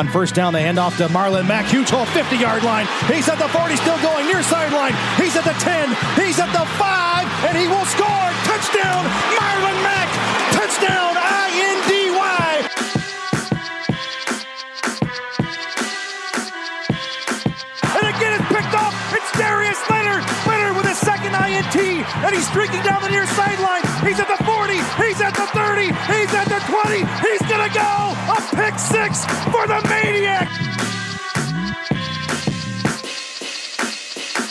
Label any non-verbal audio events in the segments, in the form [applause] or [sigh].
On first down, the handoff to Marlon Mack. Huge hole, 50 yard line. He's at the 40, still going near sideline. He's at the 10. He's at the 5, and he will score. Touchdown, Marlon Mack. Touchdown, I INT, and he's streaking down the near sideline. He's at the 40. He's at the 30. He's at the 20. He's to go. A pick six for the Maniac.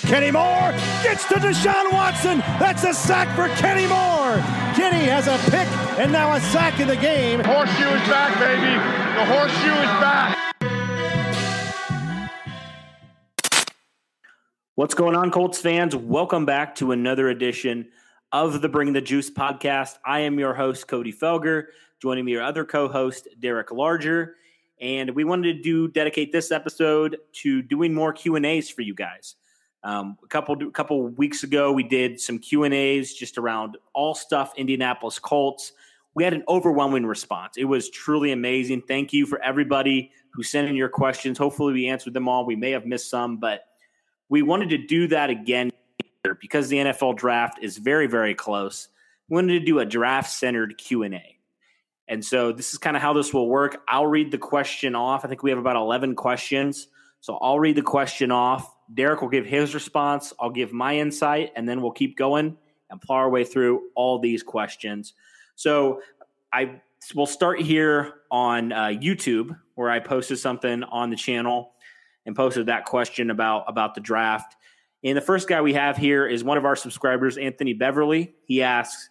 Kenny Moore gets to Deshaun Watson. That's a sack for Kenny Moore. Kenny has a pick and now a sack in the game. Horseshoe is back, baby. The horseshoe is back. What's going on, Colts fans? Welcome back to another edition of the Bring the Juice podcast. I am your host, Cody Felger. Joining me, your other co host, Derek Larger. And we wanted to do dedicate this episode to doing more Q and A's for you guys. Um, a couple a couple weeks ago, we did some Q and A's just around all stuff Indianapolis Colts. We had an overwhelming response. It was truly amazing. Thank you for everybody who sent in your questions. Hopefully, we answered them all. We may have missed some, but we wanted to do that again because the NFL draft is very, very close. We wanted to do a draft centered Q and A. And so this is kind of how this will work. I'll read the question off. I think we have about 11 questions. So I'll read the question off. Derek will give his response. I'll give my insight, and then we'll keep going and plow our way through all these questions. So I will start here on uh, YouTube, where I posted something on the channel and posted that question about about the draft. And the first guy we have here is one of our subscribers, Anthony Beverly. He asks,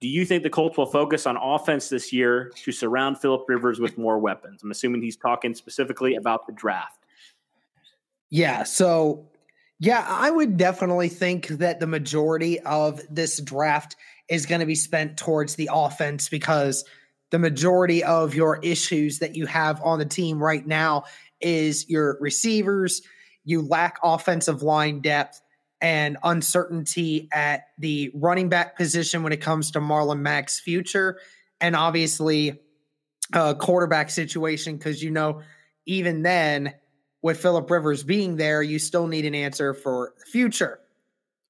"Do you think the Colts will focus on offense this year to surround Philip Rivers with more weapons?" I'm assuming he's talking specifically about the draft. Yeah. So, yeah, I would definitely think that the majority of this draft is going to be spent towards the offense because the majority of your issues that you have on the team right now is your receivers. You lack offensive line depth and uncertainty at the running back position when it comes to Marlon Mack's future. And obviously, a quarterback situation, because you know, even then, with Philip Rivers being there, you still need an answer for the future.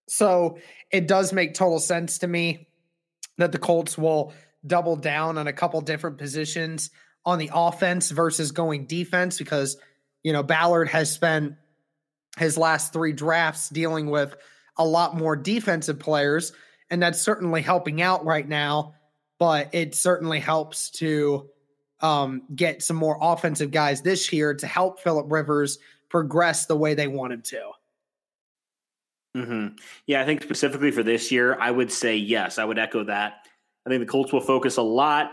So it does make total sense to me that the Colts will double down on a couple different positions on the offense versus going defense because, you know, Ballard has spent his last three drafts dealing with a lot more defensive players. And that's certainly helping out right now, but it certainly helps to um, get some more offensive guys this year to help Philip Rivers progress the way they want him to. Mm-hmm. Yeah, I think specifically for this year, I would say yes. I would echo that. I think the Colts will focus a lot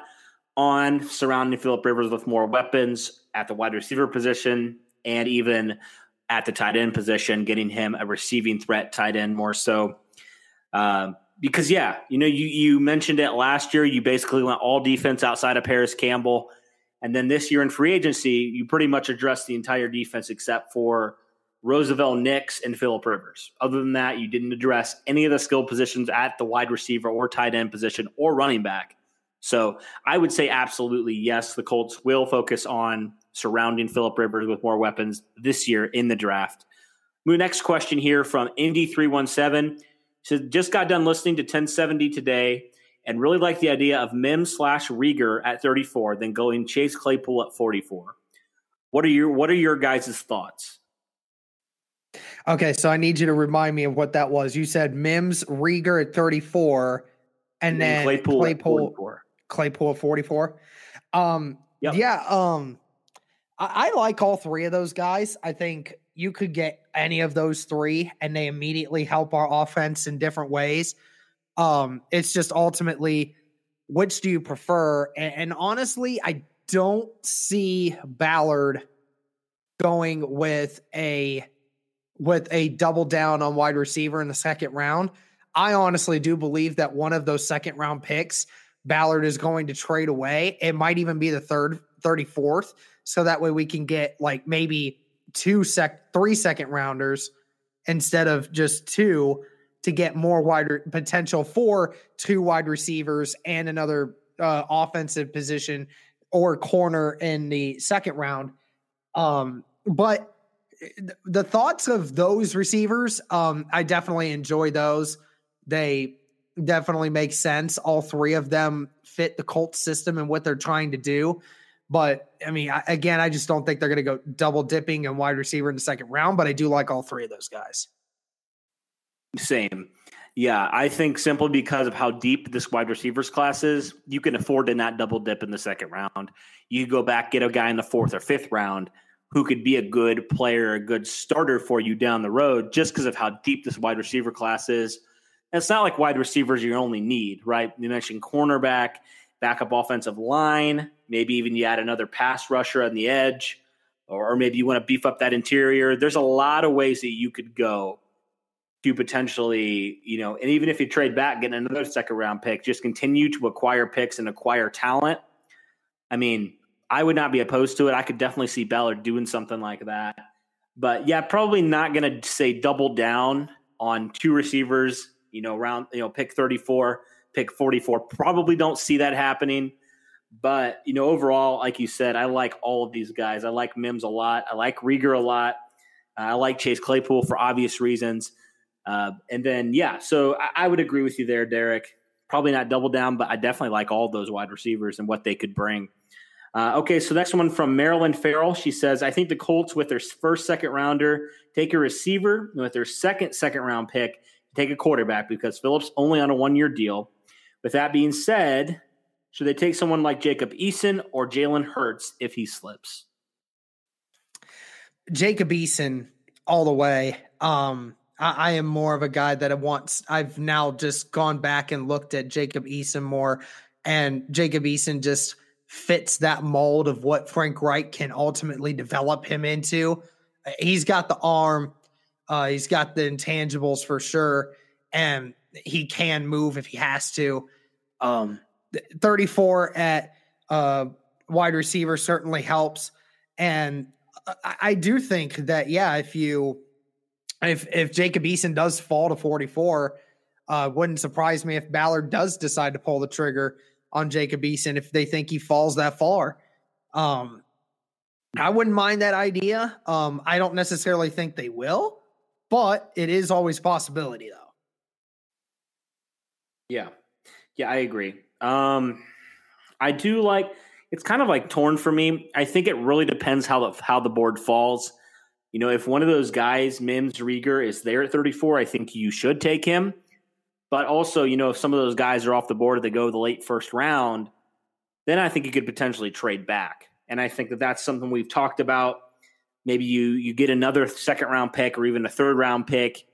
on surrounding Philip Rivers with more weapons at the wide receiver position and even at the tight end position, getting him a receiving threat tight end more so. Um, because yeah, you know, you you mentioned it last year. You basically went all defense outside of Parris Campbell, and then this year in free agency, you pretty much addressed the entire defense except for Roosevelt Nix and Philip Rivers. Other than that, you didn't address any of the skill positions at the wide receiver or tight end position or running back. So I would say absolutely yes, the Colts will focus on surrounding Philip Rivers with more weapons this year in the draft. Next question here from Indy317 says, just got done listening to 1070 today and really like the idea of Mims slash Reagor at 34, then going Chase Claypool at 44. What are your what are your guys' thoughts? Okay, so I need you to remind me of what that was. You said Mims Reagor at 34 and, and then Claypool Claypool, 44. Claypool 44. Um yep. yeah, um I, I like all three of those guys. I think you could get any of those three and they immediately help our offense in different ways. Um, it's just ultimately which do you prefer? And, and honestly, I don't see Ballard going with a with a double down on wide receiver in the second round. I honestly do believe that one of those second round picks Ballard is going to trade away. It might even be the third, 34th. So that way we can get like maybe two sec, three second rounders instead of just two to get more wide potential for two wide receivers and another uh, offensive position or corner in the second round. Um, but the thoughts of those receivers, um, I definitely enjoy those. They definitely makes sense. All three of them fit the Colts system and what they're trying to do. But I mean, I, again, I just don't think they're going to go double dipping and wide receiver in the second round. But I do like all three of those guys. Same. Yeah, I think simply because of how deep this wide receivers class is, you can afford to not double dip in the second round. You go back, get a guy in the fourth or fifth round who could be a good player, a good starter for you down the road, just because of how deep this wide receiver class is. It's not like wide receivers you only need, right? You mentioned cornerback, backup offensive line, maybe even you add another pass rusher on the edge, or, or maybe you want to beef up that interior. There's a lot of ways that you could go to potentially, you know, and even if you trade back, get another second round pick, just continue to acquire picks and acquire talent. I mean, I would not be opposed to it. I could definitely see Ballard doing something like that. But yeah, probably not going to say double down on two receivers, you know, round, you know, pick 34, pick 44. Probably don't see that happening. But, you know, overall, like you said, I like all of these guys. I like Mims a lot. I like Reagor a lot. I like Chase Claypool for obvious reasons. Uh, and then, yeah, so I, I, would agree with you there, Derek. Probably not double down, but I definitely like all those wide receivers and what they could bring. Uh, okay, so next one from Marilyn Farrell. She says, I think the Colts, with their first second rounder, take a receiver, with their second second round pick, take a quarterback because Philip's only on a one year deal. With that being said, should they take someone like Jacob Eason or Jalen Hurts if he slips? Jacob Eason all the way. Um, I, I, am more of a guy that I want. I've now just gone back and looked at Jacob Eason more, and Jacob Eason just fits that mold of what Frank Reich can ultimately develop him into. He's got the arm, uh, he's got the intangibles for sure, and he can move if he has to. Um, 34 at uh, wide receiver certainly helps, and I, I do think that yeah, if you if if Jacob Eason does fall to 44, uh, wouldn't surprise me if Ballard does decide to pull the trigger on Jacob Eason if they think he falls that far. Um, I wouldn't mind that idea. Um, I don't necessarily think they will, but it is always possibility though. Yeah. Yeah, I agree. Um, I do like it's kind of like torn for me. I think it really depends how the how the board falls. You know, if one of those guys, Mims Reagor, is there at 34, I think you should take him. But also, you know, if some of those guys are off the board, they go the late first round, then I think you could potentially trade back. And I think that that's something we've talked about. Maybe you you get another second round pick or even a third round pick,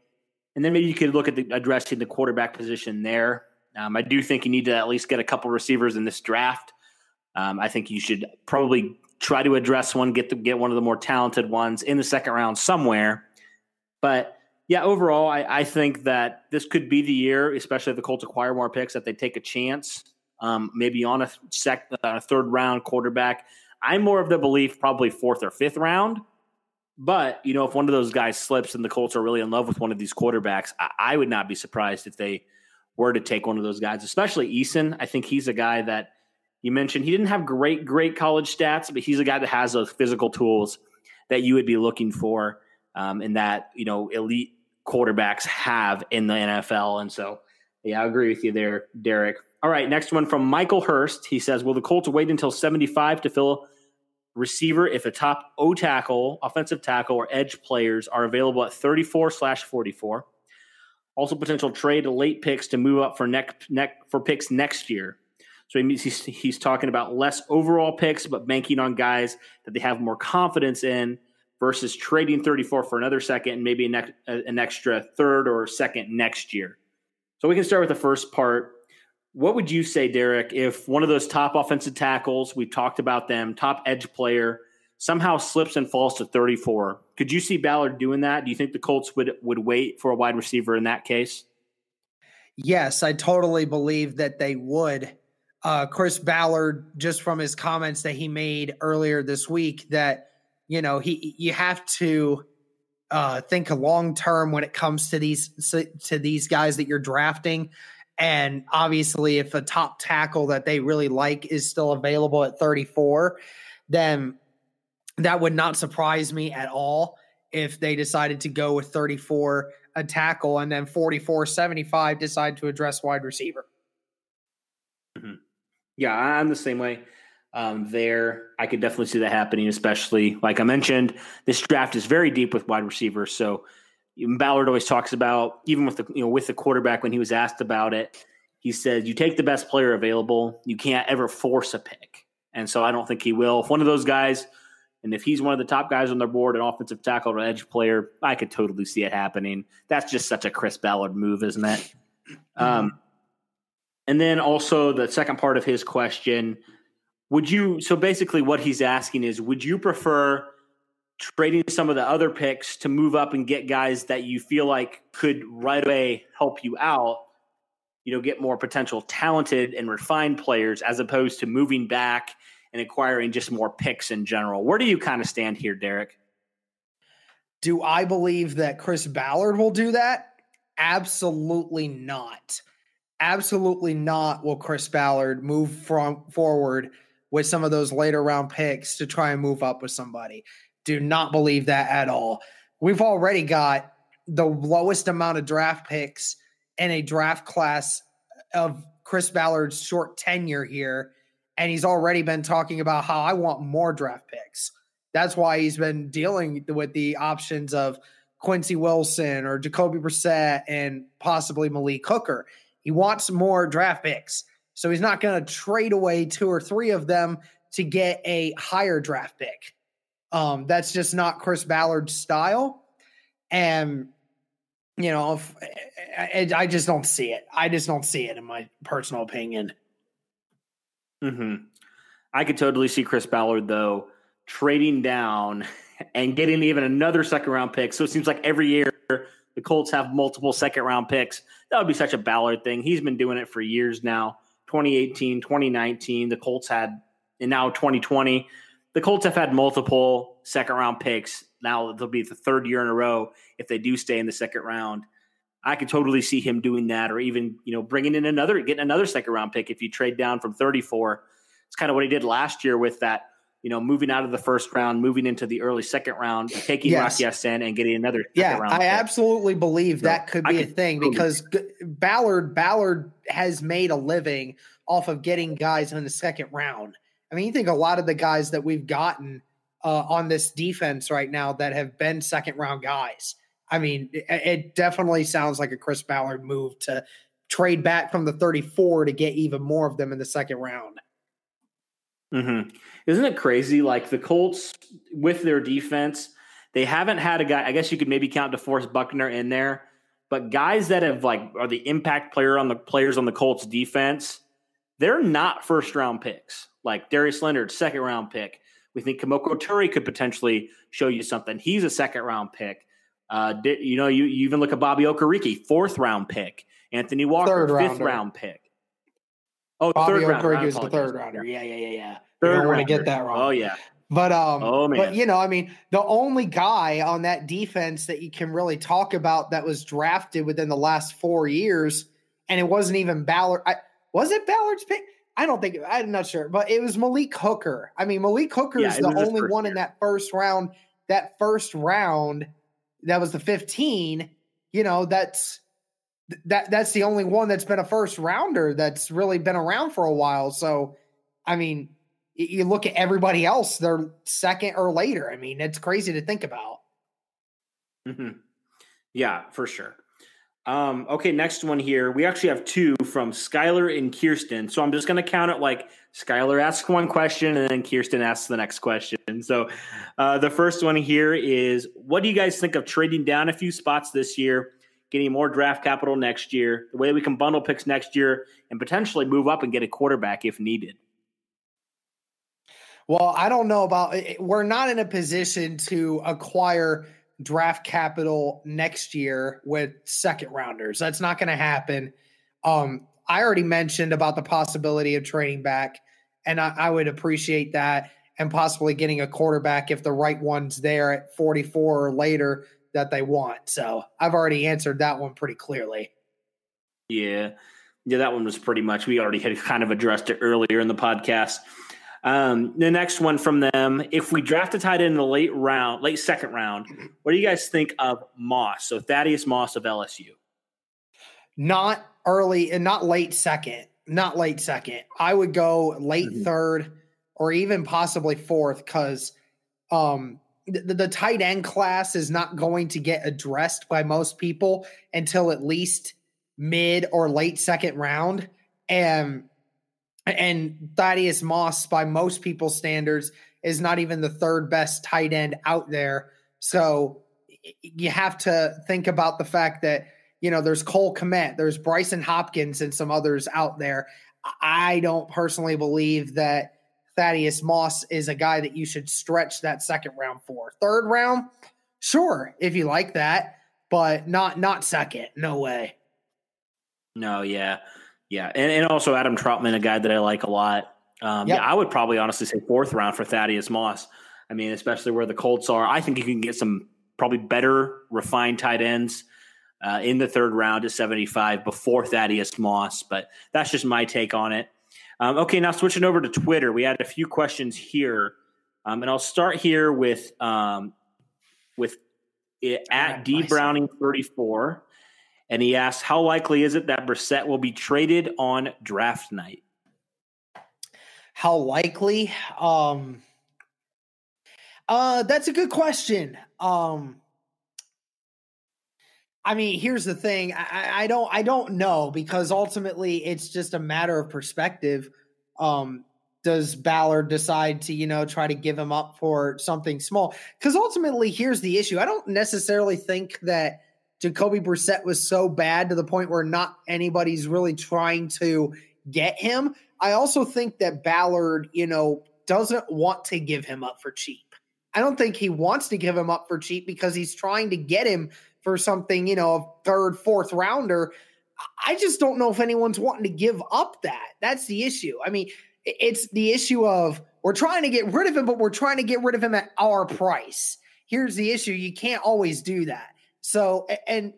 and then maybe you could look at the, addressing the quarterback position there. Um, I do think you need to at least get a couple receivers in this draft. Um, I think you should probably try to address one, get the, get one of the more talented ones in the second round somewhere. But yeah, overall, I, I think that this could be the year, especially if the Colts acquire more picks, that they take a chance, um, maybe on a sec, uh, a third round quarterback. I'm more of the belief, probably fourth or fifth round. But you know, if one of those guys slips and the Colts are really in love with one of these quarterbacks, I, I would not be surprised if they were to take one of those guys, especially Eason. I think he's a guy that you mentioned he didn't have great, great college stats, but he's a guy that has those physical tools that you would be looking for um, in that you know elite quarterbacks have in the NFL. And so, yeah, I agree with you there, Derek. All right, next one from Michael Hurst. He says, Will the Colts wait until 75 to fill receiver if a top O tackle, offensive tackle, or edge players are available at 34 slash 44? Also, potential trade late picks to move up for next neck for picks next year. So he's, he's talking about less overall picks, but banking on guys that they have more confidence in versus trading 34 for another second and maybe an extra third or second next year. So we can start with the first part. What would you say, Derek, if one of those top offensive tackles, we've talked about them, top edge player, somehow slips and falls to 34? Could you see Ballard doing that? Do you think the Colts would would wait for a wide receiver in that case? Yes, I totally believe that they would. Uh, Chris Ballard, just from his comments that he made earlier this week, that you know he you have to uh, think long term when it comes to these to these guys that you're drafting. And obviously, if a top tackle that they really like is still available at 34, then that would not surprise me at all if they decided to go with 34 a tackle and then 44 75 decide to address wide receiver. Mm-hmm. Yeah, I'm the same way. Um, there, I could definitely see that happening, especially like I mentioned, this draft is very deep with wide receivers. So Ballard always talks about, even with the you know with the quarterback when he was asked about it, he said, "You take the best player available. You can't ever force a pick." And so I don't think he will. If one of those guys and if he's one of the top guys on their board, an offensive tackle or edge player, I could totally see it happening. That's just such a Chris Ballard move, isn't it? Um, and then also the second part of his question would you, so basically what he's asking is, would you prefer trading some of the other picks to move up and get guys that you feel like could right away help you out? You know, get more potential talented and refined players as opposed to moving back and acquiring just more picks in general. Where do you kind of stand here, Derek? Do I believe that Chris Ballard will do that? Absolutely not. Absolutely not will Chris Ballard move from forward with some of those later round picks to try and move up with somebody. Do not believe that at all. We've already got the lowest amount of draft picks in a draft class of Chris Ballard's short tenure here and he's already been talking about how I want more draft picks. That's why he's been dealing with the options of Quincy Wilson or Jacoby Brissett and possibly Malik Hooker. He wants more draft picks. So he's not going to trade away two or three of them to get a higher draft pick. Um, that's just not Chris Ballard's style. And, you know, if, I, I just don't see it. I just don't see it in my personal opinion. Hmm. I could totally see Chris Ballard though trading down [laughs] and getting even another second round pick. So it seems like every year the Colts have multiple second round picks. That would be such a Ballard thing. He's been doing it for years now. 2018, 2019, the Colts had, and now 2020, the Colts have had multiple second round picks. Now they'll be the third year in a row if they do stay in the second round. I could totally see him doing that, or even you know bringing in another, getting another second round pick if you trade down from 34. It's kind of what he did last year with that, you know, moving out of the first round, moving into the early second round, taking yes. Rock Ya-Sin and getting another. Yeah, I pick. absolutely believe so that could be a thing because Ballard Ballard has made a living off of getting guys in the second round. I mean, you think a lot of the guys that we've gotten uh, on this defense right now that have been second round guys I mean, it, it definitely sounds like a Chris Ballard move to trade back from the 34 to get even more of them in the second round. Mm-hmm. Isn't it crazy? Like the Colts with their defense, they haven't had a guy. I guess you could maybe count DeForest Buckner in there, but guys that have like are the impact player on the players on the Colts defense, they're not first round picks. Like Darius Leonard, second round pick. We think Kemoko Turay could potentially show you something. He's a second round pick. Uh, you know, you, you even look at Bobby Okereke, fourth round pick. Anthony Walker, third fifth round pick. Oh, Bobby third Okereke is the third rounder. Yeah, yeah, yeah, yeah. Third you don't want to get that wrong. Oh yeah. But um, oh, but you know, I mean, the only guy on that defense that you can really talk about that was drafted within the last four years, and it wasn't even Ballard. I, was it Ballard's pick? I don't think I'm not sure, but it was Malik Hooker. I mean, Malik Hooker yeah, is the only one year. in that first round. That first round that was the 15, you know, that's that that's the only one that's been a first rounder that's really been around for a while. So, I mean, you look at everybody else, they're second or later. I mean, it's crazy to think about. Mm-hmm. Yeah, for sure. Um, okay, next one here. We actually have two from Skylar and Kirsten. So I'm just going to count it like Skylar asks one question and then Kirsten asks the next question. So uh, the first one here is What do you guys think of trading down a few spots this year, getting more draft capital next year, the way we can bundle picks next year, and potentially move up and get a quarterback if needed? Well, I don't know about we're not in a position to acquire draft capital next year with second rounders. That's not going to happen. Um, I already mentioned about the possibility of trading back, and I, I, would appreciate that and possibly getting a quarterback if the right one's there at 44 or later that they want. So I've already answered that one pretty clearly. Yeah. Yeah, that one was pretty much, we already had kind of addressed it earlier in the podcast. Um, the next one from them: If we draft a tight end in the late round, late second round, what do you guys think of Moss? So Thaddeus Moss of LSU. Not early and not late second. Not late second. I would go late mm-hmm. third or even possibly fourth because um, the, the tight end class is not going to get addressed by most people until at least mid or late second round. And and Thaddeus Moss, by most people's standards, is not even the third best tight end out there. So you have to think about the fact that, you know, there's Cole Kmet, there's Brycen Hopkins, and some others out there. I don't personally believe that Thaddeus Moss is a guy that you should stretch that second round for. Third round, sure, if you like that, but not not second. No way. No, yeah. Yeah, and, and also Adam Trautman, a guy that I like a lot. Um, yep. Yeah, I would probably honestly say fourth round for Thaddeus Moss. I mean, especially where the Colts are. I think you can get some probably better refined tight ends uh, in the third round to 75 before Thaddeus Moss, but that's just my take on it. Um, okay, now switching over to Twitter, we had a few questions here, um, and I'll start here with um, with it, at D Browning 34 and he asks, "How likely is it that Brissett will be traded on draft night?" How likely? Um, uh, that's a good question. Um, I mean, here's the thing. I, I don't, I don't know because ultimately it's just a matter of perspective. Um, does Ballard decide to, you know, try to give him up for something small? Because ultimately, here's the issue. I don't necessarily think that Jacoby Brissett was so bad to the point where not anybody's really trying to get him. I also think that Ballard, you know, doesn't want to give him up for cheap. I don't think he wants to give him up for cheap because he's trying to get him for something, you know, a third, fourth rounder. I just don't know if anyone's wanting to give up that. That's the issue. I mean, it's the issue of we're trying to get rid of him, but we're trying to get rid of him at our price. Here's the issue you can't always do that. So, and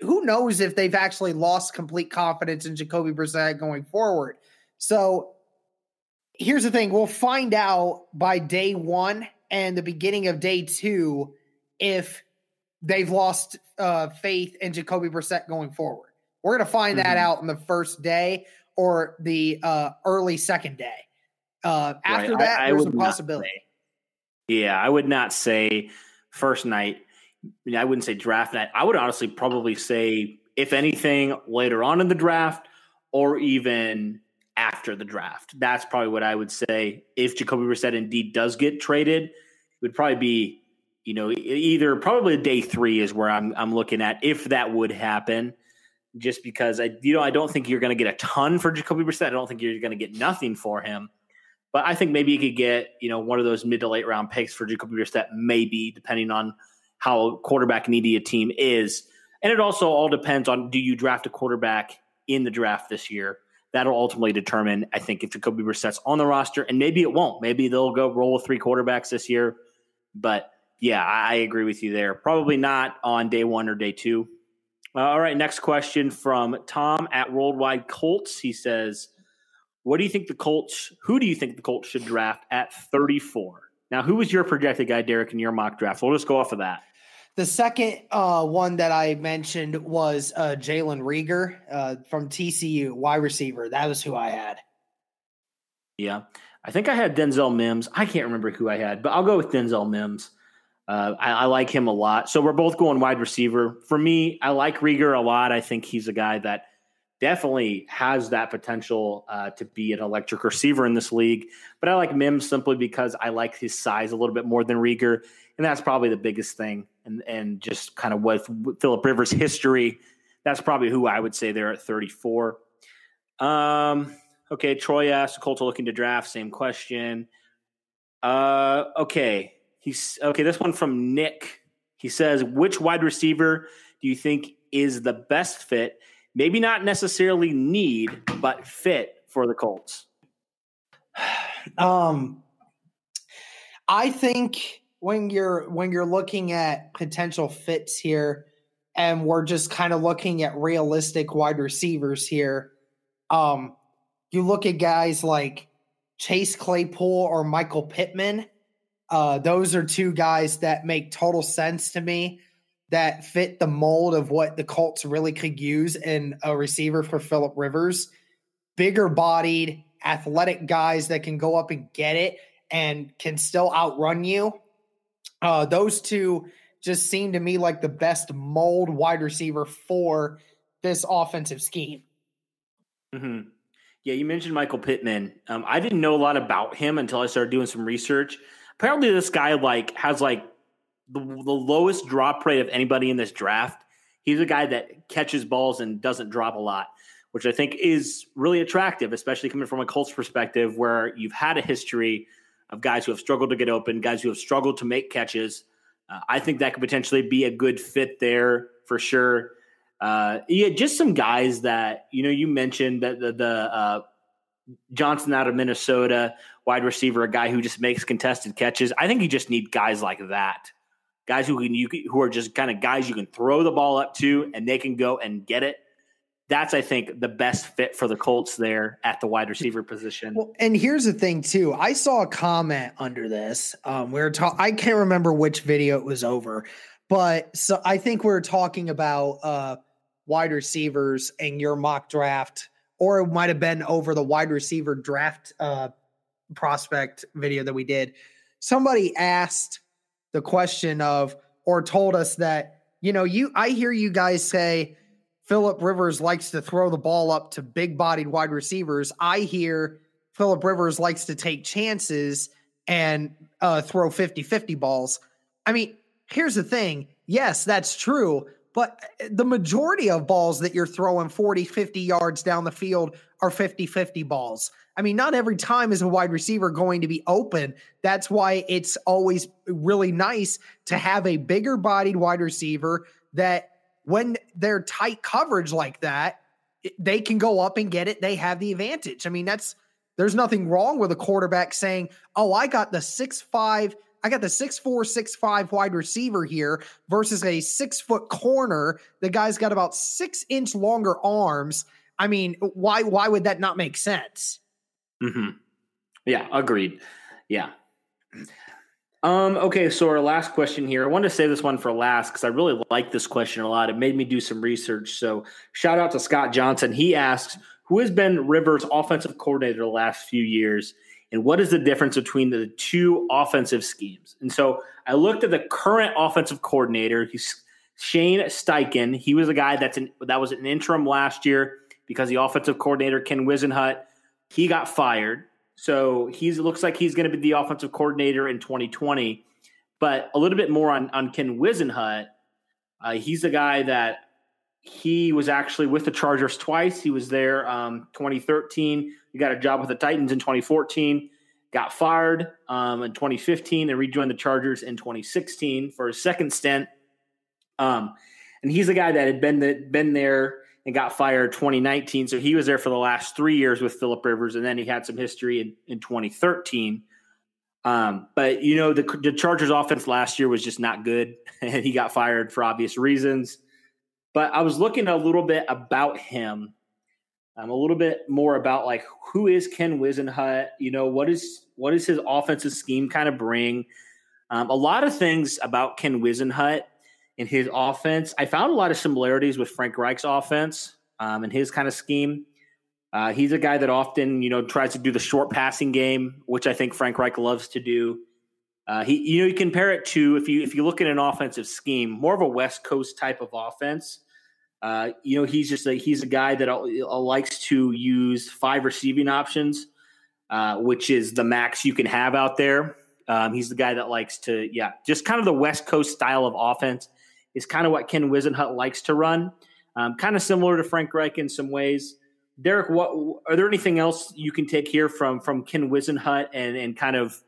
who knows if they've actually lost complete confidence in Jacoby Brissett going forward. So, here's the thing we'll find out by day one and the beginning of day two if they've lost uh, faith in Jacoby Brissett going forward. We're going to find mm-hmm. that out in the first day or the uh, early second day. Uh, after right. that, I, I there's a possibility. Say, yeah, I would not say first night I, mean, I wouldn't say draft night. I would honestly probably say, if anything, later on in the draft or even after the draft. That's probably what I would say. If Jacoby Brissett indeed does get traded, it would probably be, you know, either probably day three is where I'm I'm looking at if that would happen. Just because I, you know, I don't think you're going to get a ton for Jacoby Brissett. I don't think you're going to get nothing for him. But I think maybe you could get, you know, one of those mid to late round picks for Jacoby Brissett, maybe depending on how quarterback needy a team is. And it also all depends on do you draft a quarterback in the draft this year? That'll ultimately determine, I think, if Jacoby Brissett's on the roster, and maybe it won't. Maybe they'll go roll with three quarterbacks this year. But yeah, I, agree with you there. Probably not on day one or day two. Uh, all right, next question from Tom at Worldwide Colts. He says, "What do you think the Colts? Who do you think the Colts should draft at 34?" Now, who was your projected guy, Derek, in your mock draft? We'll just go off of that. The second uh, one that I mentioned was uh, Jalen Reagor uh, from TCU, wide receiver. That was who I had. Yeah. I think I had Denzel Mims. I can't remember who I had, but I'll go with Denzel Mims. Uh, I, I, like him a lot. So we're both going wide receiver. For me, I like Reagor a lot. I think he's a guy that definitely has that potential uh, to be an electric receiver in this league. But I like Mims simply because I like his size a little bit more than Reagor, and that's probably the biggest thing. And and just kind of with Philip Rivers' history, that's probably who I would say they're at 34. Um, okay, Troy asked, Colts looking to draft. Same question. Uh, okay, he's okay. This one from Nick. He says, which wide receiver do you think is the best fit? maybe not necessarily need, but fit for the Colts? [sighs] Um, I think when you're when you're looking at potential fits here, and we're just kind of looking at realistic wide receivers here, um, you look at guys like Chase Claypool or Michael Pittman. Uh, those are two guys that make total sense to me that fit the mold of what the Colts really could use in a receiver for Philip Rivers. Bigger bodied, athletic guys that can go up and get it and can still outrun you. Uh, those two just seem to me like the best mold wide receiver for this offensive scheme. Mm-hmm. Yeah, you mentioned Michael Pittman. Um, I didn't know a lot about him until I started doing some research. Apparently, this guy like has like the, the lowest drop rate of anybody in this draft. He's a guy that catches balls and doesn't drop a lot, which I think is really attractive, especially coming from a Colts perspective, where you've had a history of guys who have struggled to get open, guys who have struggled to make catches. Uh, I think that could potentially be a good fit there for sure. Uh, yeah, just some guys that you know. You mentioned that the, the uh, Johnson out of Minnesota, wide receiver, a guy who just makes contested catches. I think you just need guys like that, guys who can you who are just kind of guys you can throw the ball up to and they can go and get it. That's I think the best fit for the Colts there at the wide receiver position. Well, and here's the thing too. I saw a comment under this. Um, we were talking. I can't remember which video it was over, but so I think we are talking about. Uh, wide receivers and your mock draft, or it might have been over the wide receiver draft uh, prospect video that we did. Somebody asked the question of, or told us that, you know, you, I hear you guys say Philip Rivers likes to throw the ball up to big bodied wide receivers. I hear Philip Rivers likes to take chances and uh, throw 50 50 balls. I mean, here's the thing. Yes, that's true. But uh, the majority of balls that you're throwing 40, 50 yards down the field are 50 50 balls. I mean, not every time is a wide receiver going to be open. That's why it's always really nice to have a bigger bodied wide receiver that when they're tight coverage like that, they can go up and get it. They have the advantage. I mean, that's there's nothing wrong with a quarterback saying, Oh, I got the six five I got the six four, six five wide receiver here versus a six foot corner. The guy's got about six inch longer arms. I mean, why why would that not make sense? Mm-hmm. Yeah, agreed. Yeah. Um, okay, so our last question here. I wanted to say this one for last because I really like this question a lot. It made me do some research. So shout out to Scott Johnson. He asks, who has been Rivers' offensive coordinator the last few years? and what is the difference between the two offensive schemes? And so I looked at the current offensive coordinator. He's Shane Steichen. He was a guy that's an, that was an interim last year because the offensive coordinator Ken Whisenhunt he got fired. So he's looks like he's going to be the offensive coordinator in 2020. But a little bit more on on Ken Whisenhunt. Uh, he's a guy that he was actually with the Chargers twice. He was there um, 2013. He got a job with the Titans in 2014. Got fired um, in 2015 and rejoined the Chargers in 2016 for his second stint. Um, and he's a guy that had been the, been there and got fired 2019. So he was there for the last three years with Philip Rivers, and then he had some history in, in 2013. Um, but you know the, the Chargers offense last year was just not good, [laughs] and he got fired for obvious reasons. But I was looking a little bit about him, um, a little bit more about like who is Ken Whisenhunt? You know, what is what is his offensive scheme kind of bring? Um, a lot of things about Ken Whisenhunt and his offense. I found a lot of similarities with Frank Reich's offense um, and his kind of scheme. Uh, he's a guy that often, you know, tries to do the short passing game, which I think Frank Reich loves to do. Uh, he, you know, you compare it to if you if you look at an offensive scheme, more of a West Coast type of offense. Uh, you know, he's just a, he's a guy that likes to use five receiving options, uh, which is the max you can have out there. Um, he's the guy that likes to, yeah, just kind of the West Coast style of offense is kind of what Ken Whisenhunt likes to run. Um, kind of similar to Frank Reich in some ways. Derek, what are there anything else you can take here from from Ken Whisenhunt and and kind of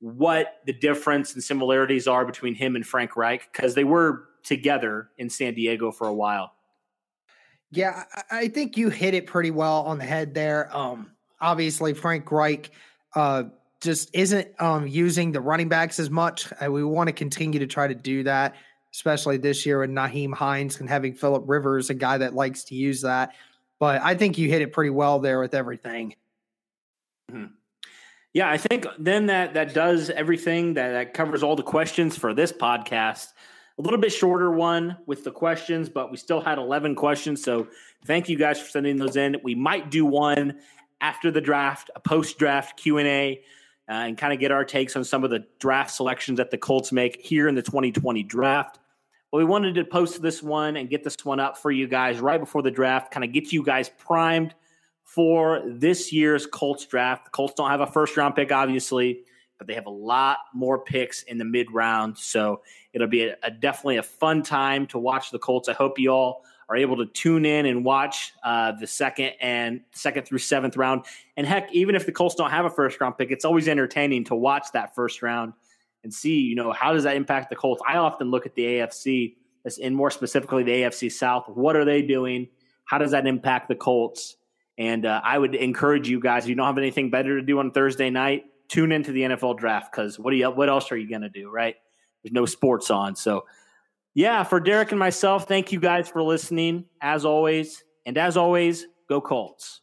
what the difference and similarities are between him and Frank Reich because they were together in San Diego for a while. Yeah, I think you hit it pretty well on the head there. Um, obviously, Frank Reich uh, just isn't um, using the running backs as much. Uh, we want to continue to try to do that, especially this year with Nyheim Hines and having Philip Rivers, a guy that likes to use that. But I think you hit it pretty well there with everything. Mm-hmm. Yeah, I think then that that does everything that, that covers all the questions for this podcast. A little bit shorter one with the questions, but we still had 11 questions. So thank you guys for sending those in. We might do one after the draft, a post draft Q&A uh, and kind of get our takes on some of the draft selections that the Colts make here in the 2020 draft. But we wanted to post this one and get this one up for you guys right before the draft, kind of get you guys primed for this year's Colts draft. The Colts don't have a first round pick, obviously, but they have a lot more picks in the mid round. So it'll be a, a, definitely a fun time to watch the Colts. I hope you all are able to tune in and watch uh, the second and second through seventh round. And heck, even if the Colts don't have a first round pick, it's always entertaining to watch that first round and see, you know, how does that impact the Colts? I often look at the AFC, and more specifically the AFC South. What are they doing? How does that impact the Colts? And uh, I would encourage you guys, if you don't have anything better to do on Thursday night, tune into the NFL draft because what do you, what else are you going to do, right? There's no sports on. So, yeah, for Derek and myself, thank you guys for listening as always. And as always, go Colts.